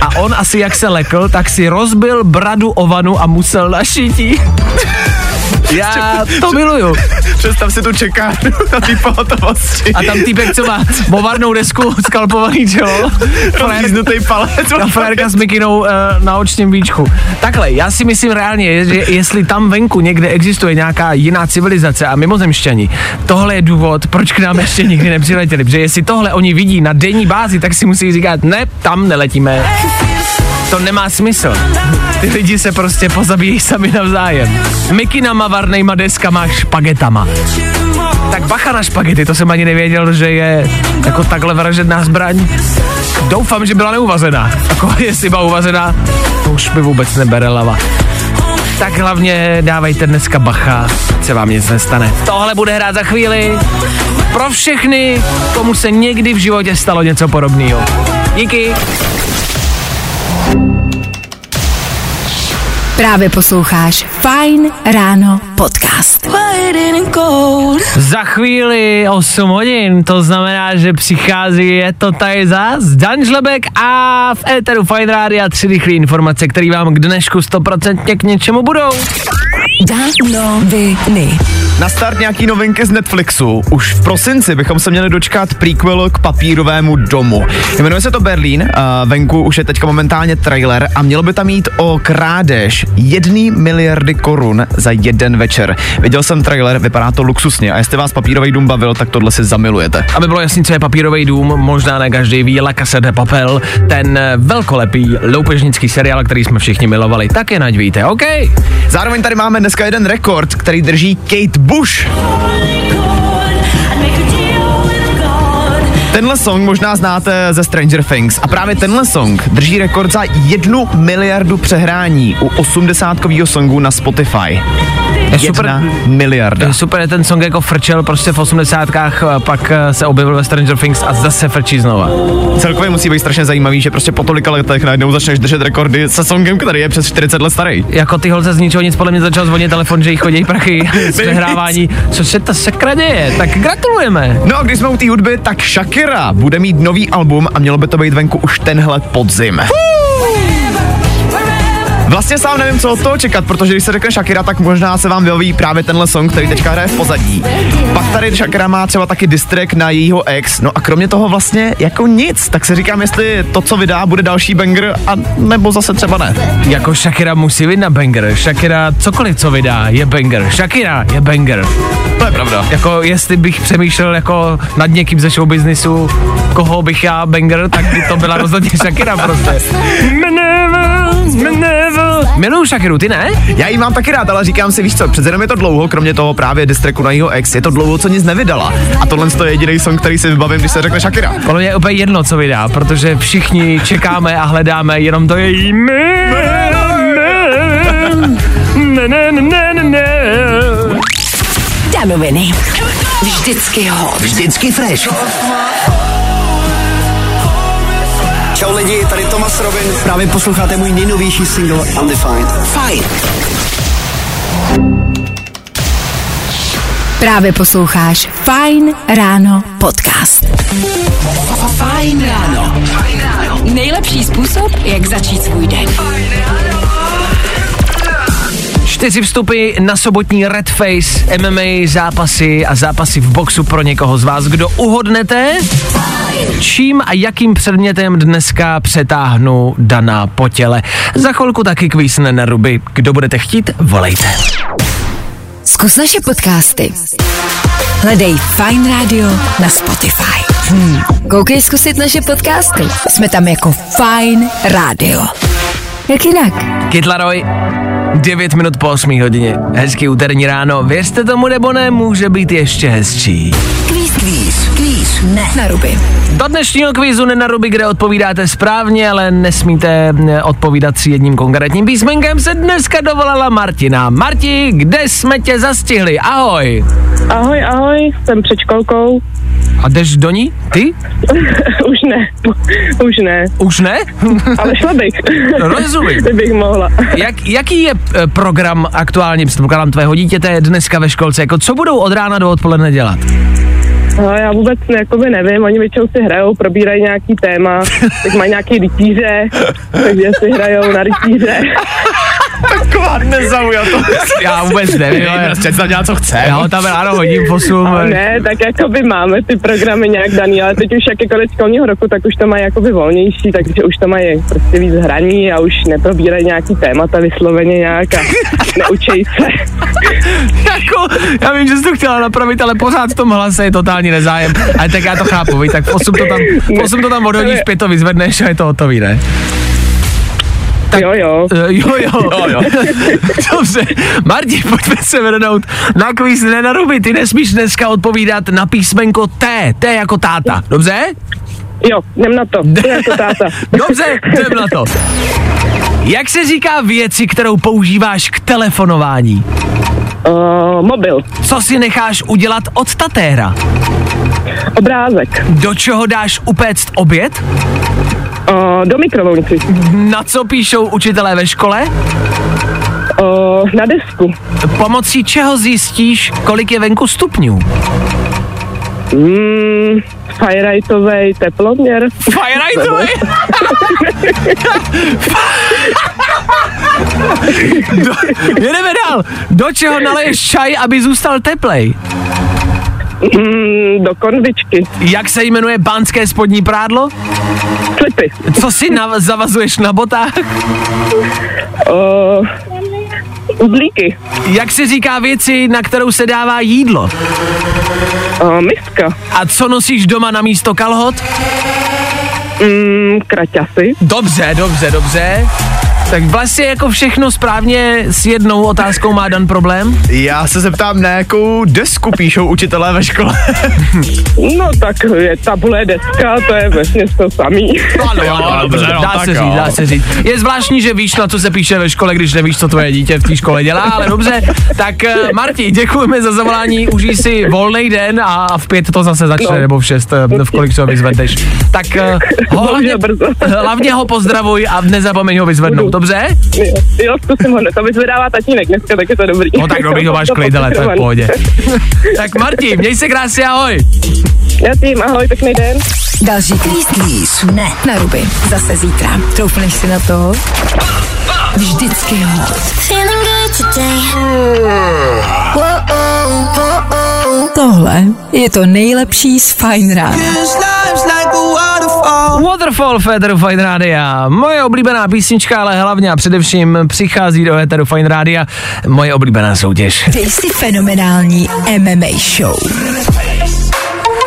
a on asi jak se lekl, tak si rozbil bradu o vanu a musel na šití. *laughs* Já to miluju.
Představ si tu čekárnu *laughs* na té pohotovosti.
A tam týpek, co má movarnou desku, skalpovaný čelo, *laughs* frér,
Rozlíznutý palec.
a frérka s mikinou uh, na očním víčku. Takhle, já si myslím reálně, že jestli tam venku někde existuje nějaká jiná civilizace a mimozemšťani, tohle je důvod, proč k nám ještě nikdy nepřiletěli. Protože jestli tohle oni vidí na denní bázi, tak si musí říkat, ne, tam neletíme. To nemá smysl. Ty lidi se prostě pozabíjí sami navzájem. Mikinama, varnejma deskama, špagetama. Tak bacha na špagety, to jsem ani nevěděl, že je jako takhle vražedná zbraň. Doufám, že byla neuvazená. Jako *laughs* jestli byla uvazená, to už mi vůbec nebere lava. Tak hlavně dávejte dneska bacha, se vám nic nestane. Tohle bude hrát za chvíli pro všechny, komu se někdy v životě stalo něco podobného. Díky.
Právě posloucháš Fajn ráno podcast.
Za chvíli 8 hodin, to znamená, že přichází, je to tady zás, Dan Žlebek a v éteru Fine Rádia tři rychlé informace, které vám k dnešku 100% k něčemu budou.
Danoviny.
Na start nějaký novinky z Netflixu. Už v prosinci bychom se měli dočkat prequel k papírovému domu. Jmenuje se to Berlín, venku už je teďka momentálně trailer a mělo by tam jít o krádež jedné miliardy korun za jeden večer. Viděl jsem trailer, vypadá to luxusně a jestli vás papírový dům bavil, tak tohle si zamilujete.
Aby bylo jasný, co je papírový dům, možná ne každý ví, La Casa de Papel, ten eh, velkolepý loupežnický seriál, který jsme všichni milovali, tak je nať víte, OK?
Zároveň tady máme dneska jeden rekord, který drží Kate Bush. Tenhle song možná znáte ze Stranger Things a právě tenhle song drží rekord za jednu miliardu přehrání u 80kového songu na Spotify.
Je super,
Jedna miliarda.
je super, je ten song jako frčel prostě v osmdesátkách, a pak eh, se objevil ve Stranger Things a zase frčí znova.
Celkově musí být strašně zajímavý, že prostě po tolika letech najednou začneš držet rekordy se songem, který je přes 40 let starý.
Jako ty holce z ničeho nic podle mě začal zvonit telefon, že jí chodí prachy *laughs* z přehrávání. Co se ta sakra děje? Tak gratulujeme.
No a když jsme u té hudby, tak Shakira bude mít nový album a mělo by to být venku už tenhle podzim. Vlastně sám nevím, co od toho čekat, protože když se řekne Shakira, tak možná se vám vyhoví právě tenhle song, který teďka hraje v pozadí. Pak tady Shakira má třeba taky distrek na jejího ex, no a kromě toho vlastně jako nic, tak se říkám, jestli to, co vydá, bude další banger, a nebo zase třeba ne.
Jako Shakira musí být na banger. Shakira cokoliv, co vydá, je banger. Shakira je banger.
To je pravda.
Jako jestli bych přemýšlel jako nad někým ze showbiznisu, koho bych já banger, tak by to byla rozhodně Shakira prostě. *laughs* Miluju Shakiru, ty ne?
Já ji mám taky rád, ale říkám si, víš co, přece jenom je to dlouho, kromě toho právě distreku na jeho ex, je to dlouho, co nic nevydala. A tohle je jediný song, který si vybavím, když se řekne Shakira.
Podle mě je úplně jedno, co vydá, protože všichni čekáme a hledáme jenom to její Ne, ne, ne, ne, ne, ne.
Danoviny. Vždycky hot.
Vždycky fresh.
Čau lidi, tady Tomas Robin. Právě posloucháte můj nejnovější single Undefined.
Fajn.
Právě posloucháš Fine Ráno podcast.
Fajn ráno. Nejlepší způsob, jak začít svůj den.
Čtyři vstupy na sobotní Red Face, MMA zápasy a zápasy v boxu pro někoho z vás. Kdo uhodnete, čím a jakým předmětem dneska přetáhnu Dana po těle. Za chvilku taky kvísne na ruby. Kdo budete chtít, volejte.
Zkus naše podcasty. Hledej Fine Radio na Spotify. Hmm. Koukej zkusit naše podcasty. Jsme tam jako Fine Radio. Jak jinak?
Kytlaroj, 9 minut po 8 hodině. Hezký úterní ráno. Věřte tomu nebo ne, může být ještě hezčí.
Kvíz, kvíz, ne. Na ruby.
Do dnešního kvízu nenaruby, kde odpovídáte správně, ale nesmíte eh, odpovídat si jedním konkrétním písmenkem, se dneska dovolala Martina. Marti, kde jsme tě zastihli? Ahoj.
Ahoj, ahoj, jsem před školkou.
A jdeš do ní? Ty? *laughs*
Už ne, už ne,
Už ne? *laughs*
ale šla bych.
Rozumím. *laughs*
Kdybych mohla.
Jak, jaký je eh, program aktuálně, předpokládám, tvého dítěte dneska ve školce? Jako co budou od rána do odpoledne dělat?
No, já vůbec jakoby nevím, oni většinou si hrajou, probírají nějaký téma, *laughs* teď mají nějaký rytíře, takže si hrajou na rytíře. *laughs*
Taková nezaujatost.
Já vůbec nevím.
Jo,
ale-
prostě tam dělá, co chce.
Já ho tam ráno hodím, posum.
Ale ne, tak jakoby máme ty programy nějak daný, ale teď už jak je konec školního roku, tak už to mají jakoby volnější, takže už to mají prostě víc hraní a už neprobírají nějaký témata vysloveně nějak a neučej se. *laughs*
jako, já vím, že jsi to chtěla napravit, ale pořád v tom hlase je totální nezájem. Ale tak já to chápu, víš, tak v 8 to tam, v 8 to tam odhodíš, pět to vyzvedneš a je to hotový, ne?
Tak, jo, jo.
Uh, jo, jo. *laughs*
Jo, jo. *laughs*
Dobře. Marti, pojďme se vrhnout na kvíz nenaruby. Ty nesmíš dneska odpovídat na písmenko T. T jako táta. Dobře?
Jo, jdem na to. Jdem jako táta. *laughs*
Dobře, jdem na to. Jak se říká věci, kterou používáš k telefonování?
Uh, mobil,
Co si necháš udělat od tatéra?
obrázek,
Do čeho dáš upéct oběd?
Uh, do mikrovlnky,
Na co píšou učitelé ve škole?
uh, na desku,
pomocí čeho zjistíš, kolik je venku stupňů?
Mm, Firelightovej teploměr.
Firelightovej? Do, jedeme dál. Do čeho naleješ čaj, aby zůstal teplej?
Mm, do konvičky.
Jak se jmenuje pánské spodní prádlo?
Slipy.
Co si nav- zavazuješ na botách?
Uh, udlíky.
Jak se říká věci, na kterou se dává jídlo?
Uh, miska.
A co nosíš doma na místo kalhot?
Mm, kraťasy.
Dobře, dobře, dobře. Tak vlastně jako všechno správně s jednou otázkou má Dan problém?
Já se zeptám, na jakou desku píšou učitelé ve škole. *laughs*
No tak je tabule deska, to je vlastně to samý.
Ano, *laughs* ano, dobře,
no,
dá se říct, dá se říct. Je zvláštní, že víš, na co se píše ve škole, když nevíš, co tvoje dítě v té škole dělá, ale dobře. Tak eh, Marti, děkujeme za zavolání, užij si volný den a v pět to zase začne,
No.
nebo v šest, eh, v kolik se ho vyzvedneš. Tak eh, ho hlavně,
brzo.
hlavně ho pozdravuj a nezapomeň ho vyzvednout, dobře?
Jo, jo, zkusím ho, to vyzvedává tatínek dneska, tak je to dobrý.
No tak dobrý, ho máš klejdele, to je v pohodě. *laughs* tak Marti, měj se krásně, ahoj.
Já tím, ahoj, pěkný den.
Další kvíz. Ne, na ruby. Zase zítra. Troufneš si na to? Vždycky ho.
Feeling good today.
Tohle je to nejlepší z Fine Rána.
Waterfall v Eteru Fine Rádia. Moje oblíbená písnička, ale hlavně a především přichází do Eteru Fine Rádia moje oblíbená soutěž.
Dej si fenomenální MMA show.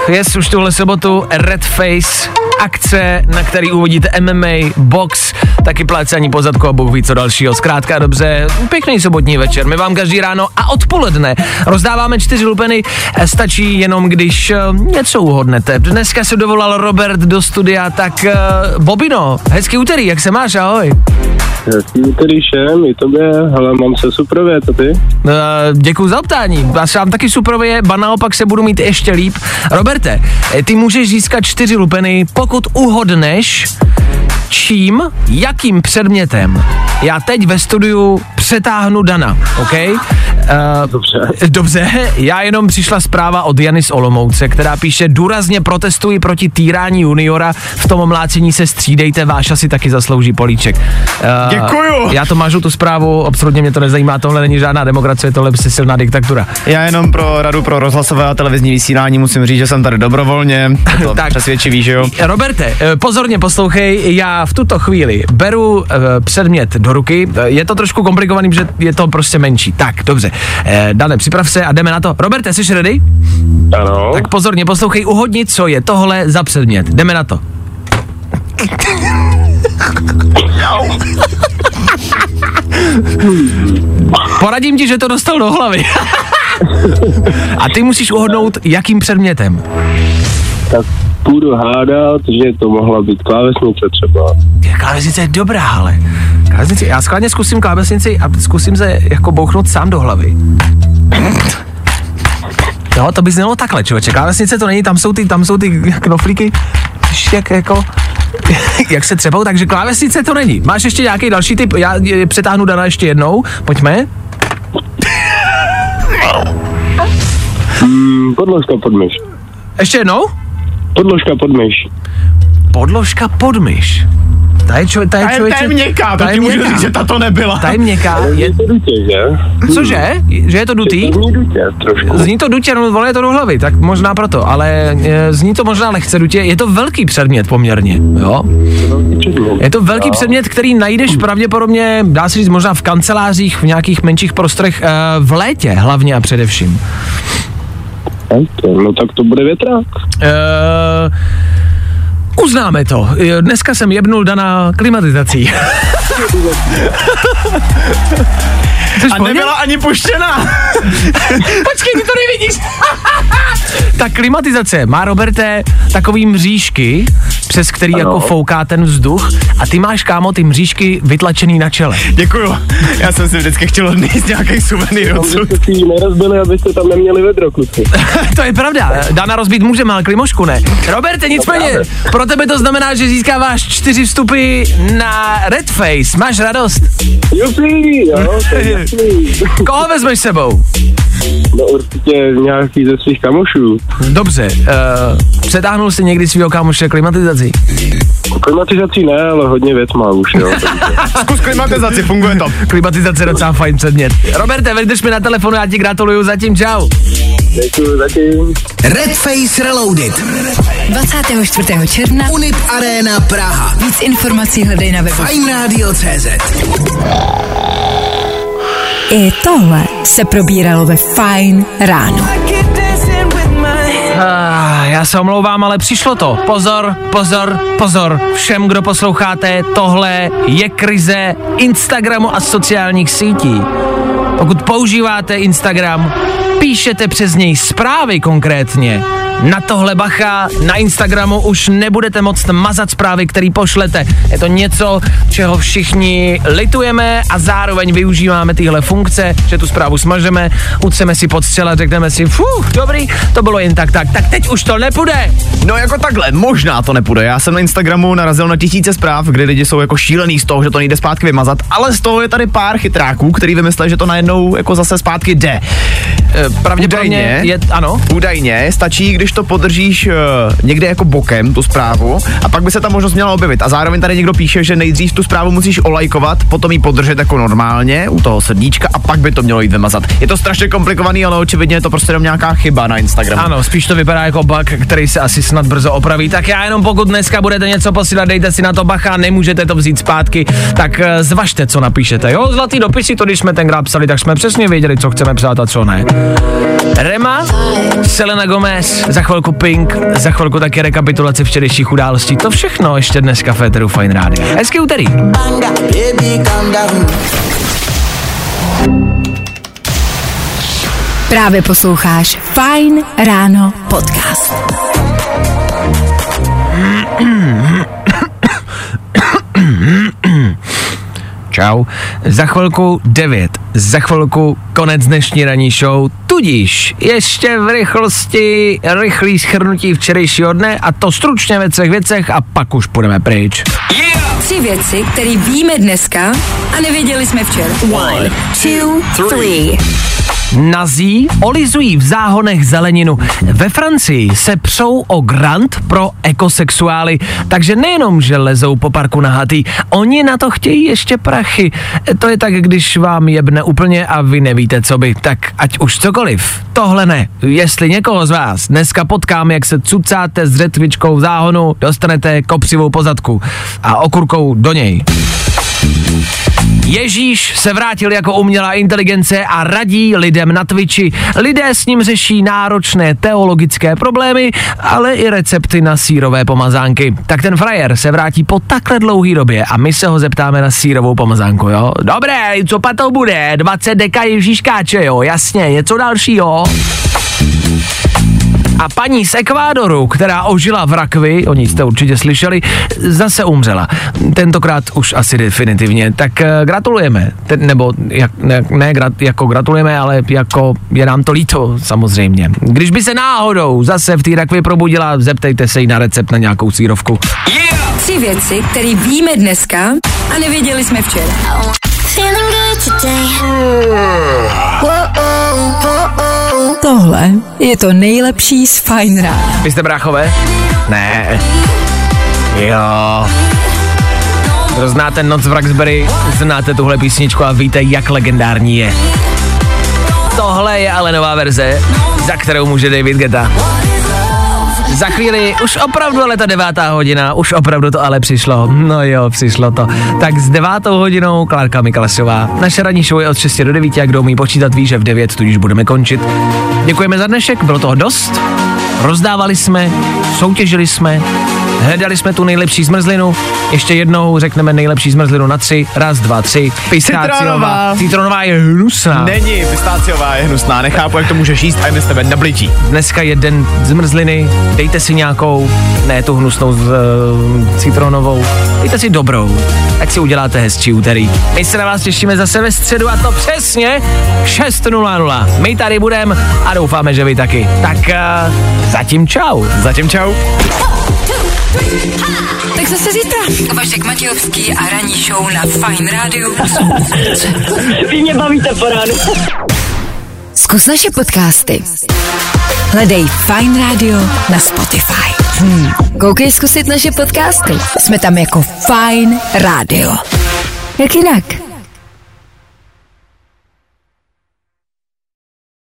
Je už tuhle sobotu Red Face, akce, na který uvidíte MMA, box, taky plácání po zadku a bůh ví co dalšího. Zkrátka dobře, pěkný sobotní večer. My vám každý ráno a odpoledne rozdáváme čtyři lupeny, Eh, stačí jenom, když eh, něco uhodnete. Dneska se dovolal Robert do studia, tak eh, Bobino, hezký úterý, jak se máš, ahoj.
Hezký úterý všem, i tobě, hele, mám se suprově, to ty?
Uh, děkuji za ptání. Já se vám taky suprově, ba naopak se budu mít ještě líp. Roberte, ty můžeš získat čtyři lupeny, pokud uhodneš, čím, jakým předmětem já teď ve studiu přetáhnu Dana, OK? Uh,
Dobře.
Dobře, já jenom přišla zpráva od Jany z Olomouce, která píše, důrazně protestuji proti týrání juniora, v tom mlácení se střídejte, váš asi taky zaslouží políček. Uh,
Děkuju.
Já to mažu tu zprávu, absolutně mě to nezajímá, tohle není žádná demokracie, tohle je silná diktatura.
Já jenom pro radu pro rozhlasové a televizní vysílání musím říct, že jsem tady dobrovolně. To *laughs*
Tak.
přesvědčivý, že jo?
Roberte, eh, pozorně poslouchej, já v tuto chvíli beru eh, předmět do ruky, Eh, je to trošku komplikovaný, že je to prostě menší. Tak, dobře, Eh, Dane, připrav se a jdeme na to. Roberte, jsi ready?
Ano.
Tak pozorně poslouchej, uhodni, co je tohle za předmět. Jdeme na to. Poradím ti, že to dostal do hlavy. *laughs* A ty musíš uhodnout, jakým předmětem.
Tak půjdu hádat, že to mohla být klávesnice třeba.
Klávesnice je dobrá, ale. Klávesnice, já schválně zkusím klávesnici a zkusím se jako bouchnout sám do hlavy. Jo, to by znělo takhle, člověče. Klávesnice to není, tam jsou ty, tam jsou ty knoflíky, Víš, jak jako, *laughs* jak se třepou, takže klávesnice to není. Máš ještě nějaký další typ? Já je, přetáhnu Dana ještě jednou, pojďme.
Hmm, podložka pod myš.
Ještě jednou?
Podložka pod myš.
Podložka pod myš. Ta je, čo, ta je,
Ta je,
člověče,
ta je měkká, to
ta je
ti můžu říct, že ta to nebyla.
Ta je měkká. Je,
Je to dutě, že?
cože? Že je to dutý?
Zní dutě trošku.
Zní to dutě, no vole je to do hlavy, tak možná proto, ale e, zní to možná lehce dutě, je to velký předmět poměrně, jo? Je to velký předmět, který najdeš pravděpodobně, dá se říct možná v kancelářích, v nějakých menších prostorech, e, v létě hlavně a především.
No tak to bude větrák.
E, uznáme to. Dneska jsem jebnul Dana klimatizací.
A nebyla ani puštěna. *laughs*
Počkej, ty to nevidíš. *laughs* Ta klimatizace má, Roberte, takový mřížky, přes který
Ano.
jako fouká ten vzduch a ty máš, kámo, ty mřížky vytlačený na čele.
Děkuju. Já jsem si vždycky chtěl odníst nějaký suvenýr odsud.
Abyste si ji nerozbili, abyste tam neměli vedro, kluci. *laughs*
to je pravda, Dana rozbít můžeme, ale klimošku ne. Roberte, nicméně,
právě.
pro tebe to znamená, že získáváš čtyři vstupy na Red Face. Máš radost?
Jupi, jo, to je *laughs* jasný.
Koho vezmeš s sebou?
No určitě nějaký ze svých kamošů.
Dobře, uh, přetáhnul jsi někdy svého kámoše klimatizací?
Klimatizací ne, ale hodně věc má už, jo. *laughs*
Zkus klimatizaci, funguje to.
Klimatizace je docela fajn předmět. Roberte, vydrž mi na telefonu, já ti gratuluju, zatím čau.
Děkuji zatím.
Red Face Reloaded.
24. června
Unip Arena Praha.
víc informací hledej na webu.
Fine Radio.cz
I tohle se probíralo ve Fine ráno.
Ah, já se omlouvám, ale přišlo to. Pozor, pozor, pozor. Všem, kdo posloucháte, tohle je krize Instagramu a sociálních sítí. Pokud používáte Instagram, píšete přes něj zprávy konkrétně. Na tohle bacha, na Instagramu už nebudete moct mazat zprávy, které pošlete. Je to něco, čeho všichni litujeme a zároveň využíváme tyhle funkce, že tu zprávu smažeme, utřeme si pod střela, řekneme si, fuh, dobrý, to bylo jen tak, tak, tak teď už to nepůjde.
No jako takhle, možná to nepůjde. Já jsem na Instagramu narazil na tisíce zpráv, kde lidi jsou jako šílený z toho, že to nejde zpátky vymazat, ale z toho je tady pár chytráků, který vymysleli, že to najednou jako zase zpátky jde.
E, pravděpodobně je, ano.
Údajně stačí, když to podržíš uh, někde jako bokem, tu zprávu, a pak by se ta možnost měla objevit. A zároveň tady někdo píše, že nejdřív tu zprávu musíš olajkovat, potom ji podržet jako normálně u toho srdíčka a pak by to mělo jít vymazat. Je to strašně komplikovaný, ale očividně je to prostě jenom nějaká chyba na Instagramu.
Ano, spíš to vypadá jako bug, který se asi snad brzo opraví. Tak já jenom pokud dneska budete něco posílat, dejte si na to bacha, nemůžete to vzít zpátky, tak eh, zvažte, co napíšete. Jo, zlatý dopisy, to když jsme tenkrát psali, tak jsme přesně věděli, co chceme psát a co ne. Rema, Selena Gomez, za chvilku Pink, za chvilku taky rekapitulace včerejších událostí. To všechno ještě dneska v Féteru Fine Radio. Hezký úterý.
Právě posloucháš Fine ráno podcast. *clears throat*
Čau. Za chvilku 9. Za chvilku konec dnešní ranní show. Tudíž ještě v rychlosti rychlý schrnutí včerejšího dne a to stručně ve třech věcech a pak už půjdeme pryč.
Tři věci, které víme dneska a nevěděli jsme včera. One, two, three.
Nazí olizují v záhonech zeleninu. Ve Francii se přou o grant pro ekosexuály, takže nejenom, že lezou po parku nahatý, oni na to chtějí ještě prachy. To je tak, když vám jebne úplně a vy nevíte, co by. Tak ať už cokoliv, tohle ne. Jestli někoho z vás dneska potkám, jak se cucáte s řetvičkou v záhonu, dostanete kopřivou pozadku a okurkou do něj. Ježíš se vrátil jako umělá inteligence a radí lidem na Twitchi. Lidé s ním řeší náročné teologické problémy, ale i recepty na sírové pomazánky. Tak ten frajer se vrátí po takhle dlouhý době a my se ho zeptáme na sírovou pomazánku, jo? Dobré, co pa to bude? 20 deka Ježíškáče, jo? Jasně, něco dalšího. A paní z Ekvádoru, která ožila v rakvi, o ní jste určitě slyšeli, zase umřela. Tentokrát už asi definitivně. Tak eh, gratulujeme. Ten, nebo jak, ne, ne grat, jako gratulujeme, ale jako je nám to líto samozřejmě. Když by se náhodou zase v té rakvi probudila, zeptejte se jí na recept na nějakou sírovku.
Tři věci, které víme dneska a nevěděli jsme včera. Tohle je to nejlepší z Fine rána.
Vy jste bráchové? Ne. Jo. Kdo znáte Noc v Raxbury, znáte tuhle písničku a víte, jak legendární je. Tohle je ale nová verze, za kterou může David Geta. Za chvíli, už opravdu ale ta devátá hodina, už opravdu to ale přišlo. No jo, přišlo to. Tak s devátou hodinou Klárka Miklasová. Naše ranní show je od 6 do 9 a kdo umí počítat ví, že v 9 tudíž budeme končit. Děkujeme za dnešek, bylo toho dost. Rozdávali jsme, soutěžili jsme, Hledali jsme tu nejlepší zmrzlinu. Ještě jednou řekneme nejlepší zmrzlinu na tři. Raz, dva, tři.
Citronová.
Citronová je hnusná.
Není, pistáciová je hnusná, nechápu, jak to můžeš jíst a jen z tebe neblití.
Dneska je den zmrzliny, dejte si nějakou, ne tu hnusnou z, uh, citronovou, dejte si dobrou, ať si uděláte hezčí úterý. My se na vás těšíme zase ve středu a to přesně 6.00. My tady budeme a doufáme, že vy taky. Tak uh, zatím čau.
Zatím čau.
Tak zase zítra. Vašek Matějovský a ranní show na Fine Radio.
Vy mě bavíte po ránu.
Zkus naše podcasty. Hledej Fine Radio na Spotify. Hmm. Koukej zkusit naše podcasty. Jsme tam jako Fine Radio. Jak jinak?